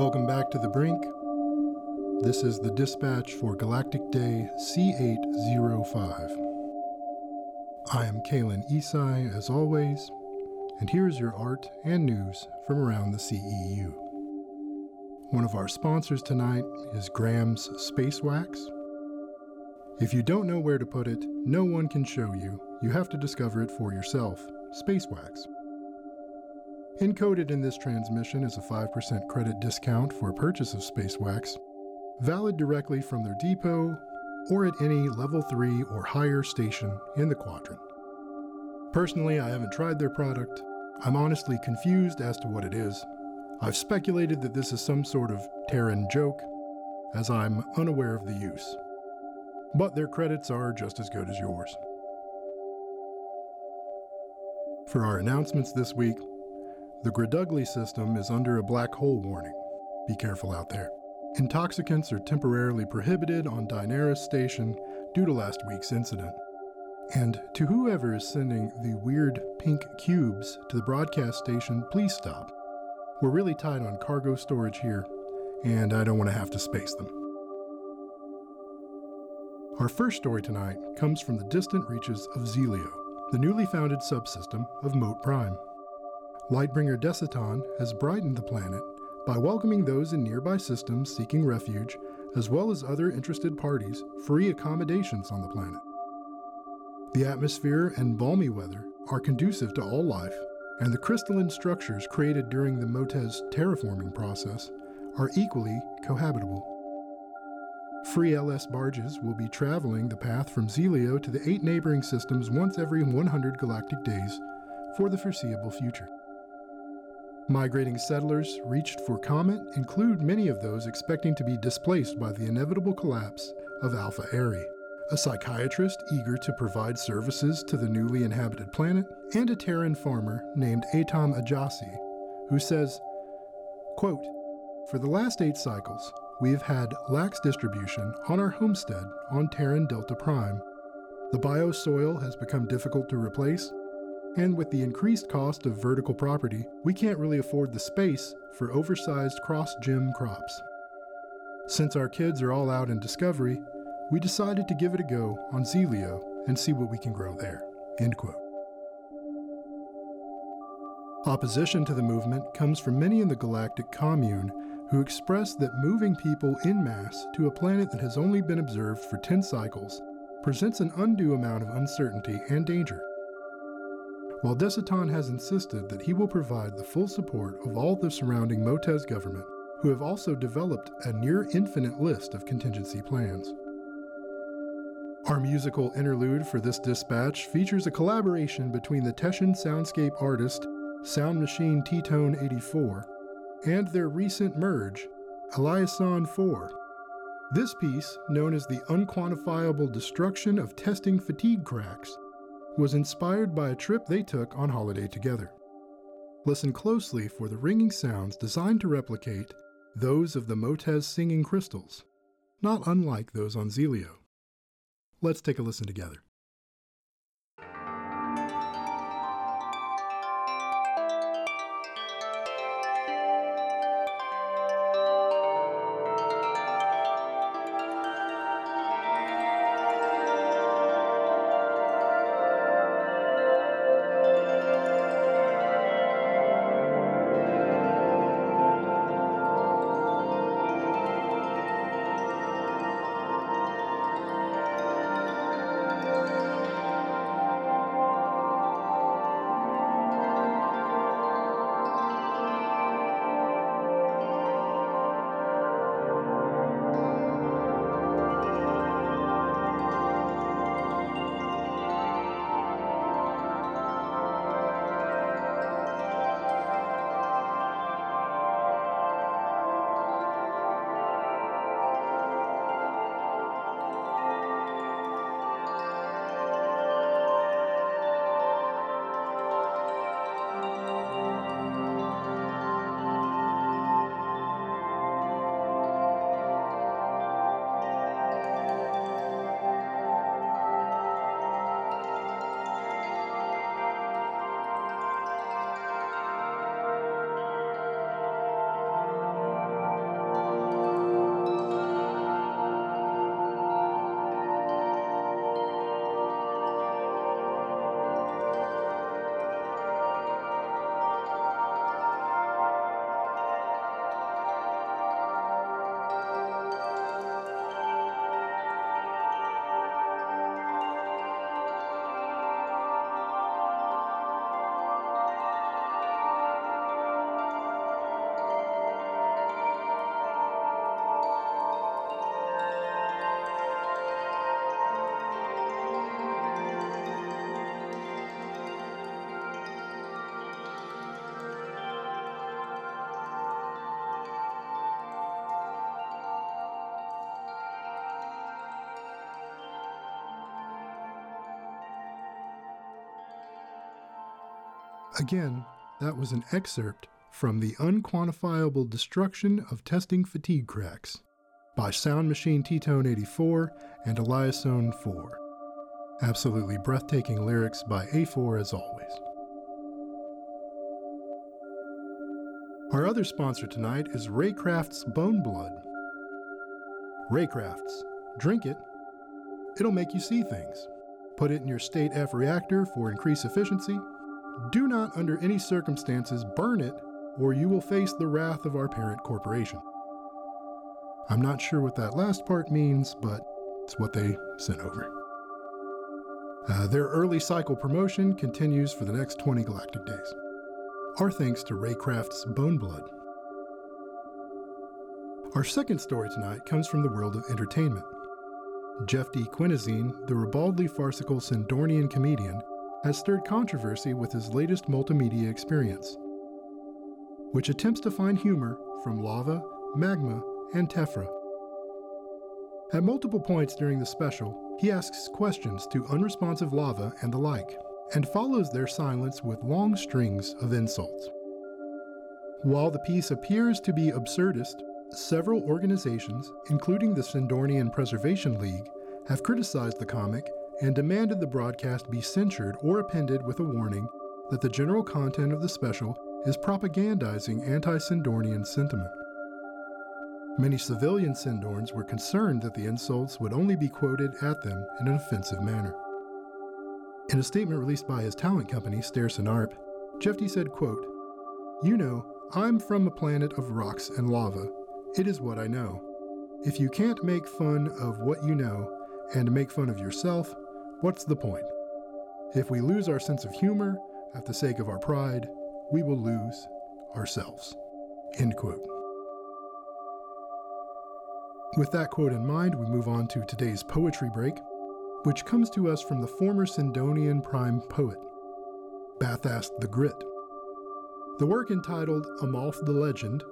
Welcome back to the brink. This is the dispatch for Galactic Day C805. I am Kalen Isai, as always, and here's your art and news from around the CEU. One of our sponsors tonight is Graham's Space Wax. If you don't know where to put it, no one can show you. You have to discover it for yourself. Space Wax. Encoded in this transmission is a 5% credit discount for purchase of Space Wax, valid directly from their depot or at any level 3 or higher station in the quadrant. Personally, I haven't tried their product. I'm honestly confused as to what it is. I've speculated that this is some sort of Terran joke, as I'm unaware of the use. But their credits are just as good as yours. For our announcements this week, the Gradugly system is under a black hole warning. Be careful out there. Intoxicants are temporarily prohibited on Daenerys Station due to last week's incident. And to whoever is sending the weird pink cubes to the broadcast station, please stop. We're really tight on cargo storage here, and I don't want to have to space them. Our first story tonight comes from the distant reaches of Zelio, the newly founded subsystem of Moat Prime. Lightbringer Desiton has brightened the planet by welcoming those in nearby systems seeking refuge, as well as other interested parties, free accommodations on the planet. The atmosphere and balmy weather are conducive to all life, and the crystalline structures created during the Motez terraforming process are equally cohabitable. Free LS barges will be traveling the path from Zelio to the eight neighboring systems once every 100 galactic days for the foreseeable future. Migrating settlers reached for Comet include many of those expecting to be displaced by the inevitable collapse of Alpha Eri, a psychiatrist eager to provide services to the newly inhabited planet, and a Terran farmer named Atam Ajasi, who says, quote, For the last eight cycles, we have had lax distribution on our homestead on Terran Delta Prime. The biosoil has become difficult to replace, and with the increased cost of vertical property, we can't really afford the space for oversized cross gym crops. Since our kids are all out in Discovery, we decided to give it a go on Zelio and see what we can grow there. End quote. Opposition to the movement comes from many in the galactic commune who express that moving people in mass to a planet that has only been observed for 10 cycles presents an undue amount of uncertainty and danger while Desiton has insisted that he will provide the full support of all the surrounding Motez government, who have also developed a near infinite list of contingency plans. Our musical interlude for this dispatch features a collaboration between the Teshan soundscape artist Sound Machine T-Tone 84 and their recent merge, Eliason 4. This piece, known as the Unquantifiable Destruction of Testing Fatigue Cracks, was inspired by a trip they took on holiday together. Listen closely for the ringing sounds designed to replicate those of the Motez singing crystals, not unlike those on Zelio. Let's take a listen together. Again, that was an excerpt from The Unquantifiable Destruction of Testing Fatigue Cracks by Sound Machine T-Tone 84 and Eliasone 4. Absolutely breathtaking lyrics by A4 as always. Our other sponsor tonight is Raycraft's Bone Blood. Raycraft's. Drink it. It'll make you see things. Put it in your State F reactor for increased efficiency. Do not, under any circumstances, burn it, or you will face the wrath of our parent corporation. I'm not sure what that last part means, but it's what they sent over. Uh, their early cycle promotion continues for the next 20 galactic days. Our thanks to Raycraft's Bone Blood. Our second story tonight comes from the world of entertainment. Jeff D. Quinazine, the ribaldly farcical Sindornian comedian, has stirred controversy with his latest multimedia experience, which attempts to find humor from lava, magma, and tephra. At multiple points during the special, he asks questions to unresponsive lava and the like, and follows their silence with long strings of insults. While the piece appears to be absurdist, several organizations, including the Sindornian Preservation League, have criticized the comic and demanded the broadcast be censored or appended with a warning that the general content of the special is propagandizing anti Sindornian sentiment. Many civilian Sindorns were concerned that the insults would only be quoted at them in an offensive manner. In a statement released by his talent company, Stairs Arp, Jeff said, quote, You know, I'm from a planet of rocks and lava. It is what I know. If you can't make fun of what you know and make fun of yourself, what's the point? If we lose our sense of humor at the sake of our pride, we will lose ourselves. End quote. With that quote in mind, we move on to today's poetry break, which comes to us from the former Sindornian prime poet, Bathast the Grit. The work entitled Amalf the Legend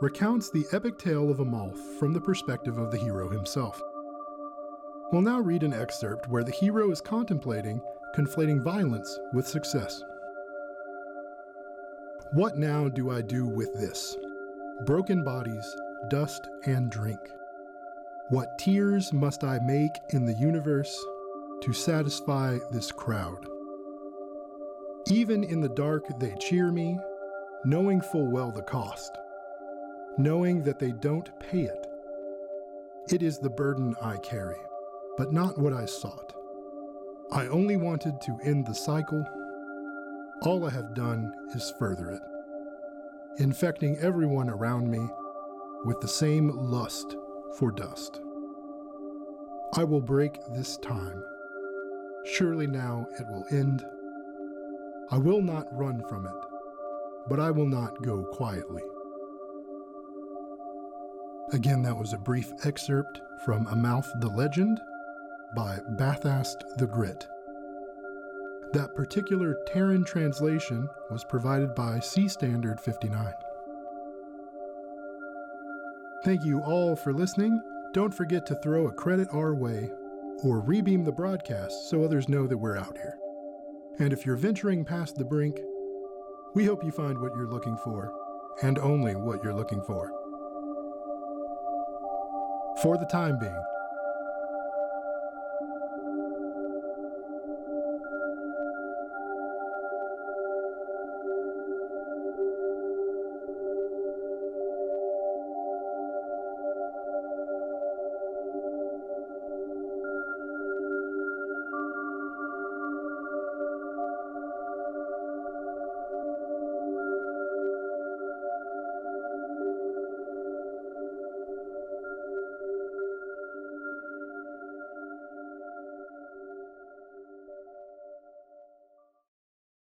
recounts the epic tale of Amalf from the perspective of the hero himself. We'll now read an excerpt where the hero is contemplating conflating violence with success. What now do I do with this? Broken bodies, dust, and drink. What tears must I make in the universe to satisfy this crowd? Even in the dark, they cheer me, knowing full well the cost, knowing that they don't pay it. It is the burden I carry, but not what I sought. I only wanted to end the cycle. All I have done is further it, infecting everyone around me with the same lust for dust. I will break this time. Surely now it will end. I will not run from it, but I will not go quietly. Again, that was a brief excerpt from Amalf the Legend by Bathast the Grit. That particular Terran translation was provided by C Standard 59. Thank you all for listening. Don't forget to throw a credit our way or rebeam the broadcast so others know that we're out here. And if you're venturing past the brink, we hope you find what you're looking for, and only what you're looking for. For the time being,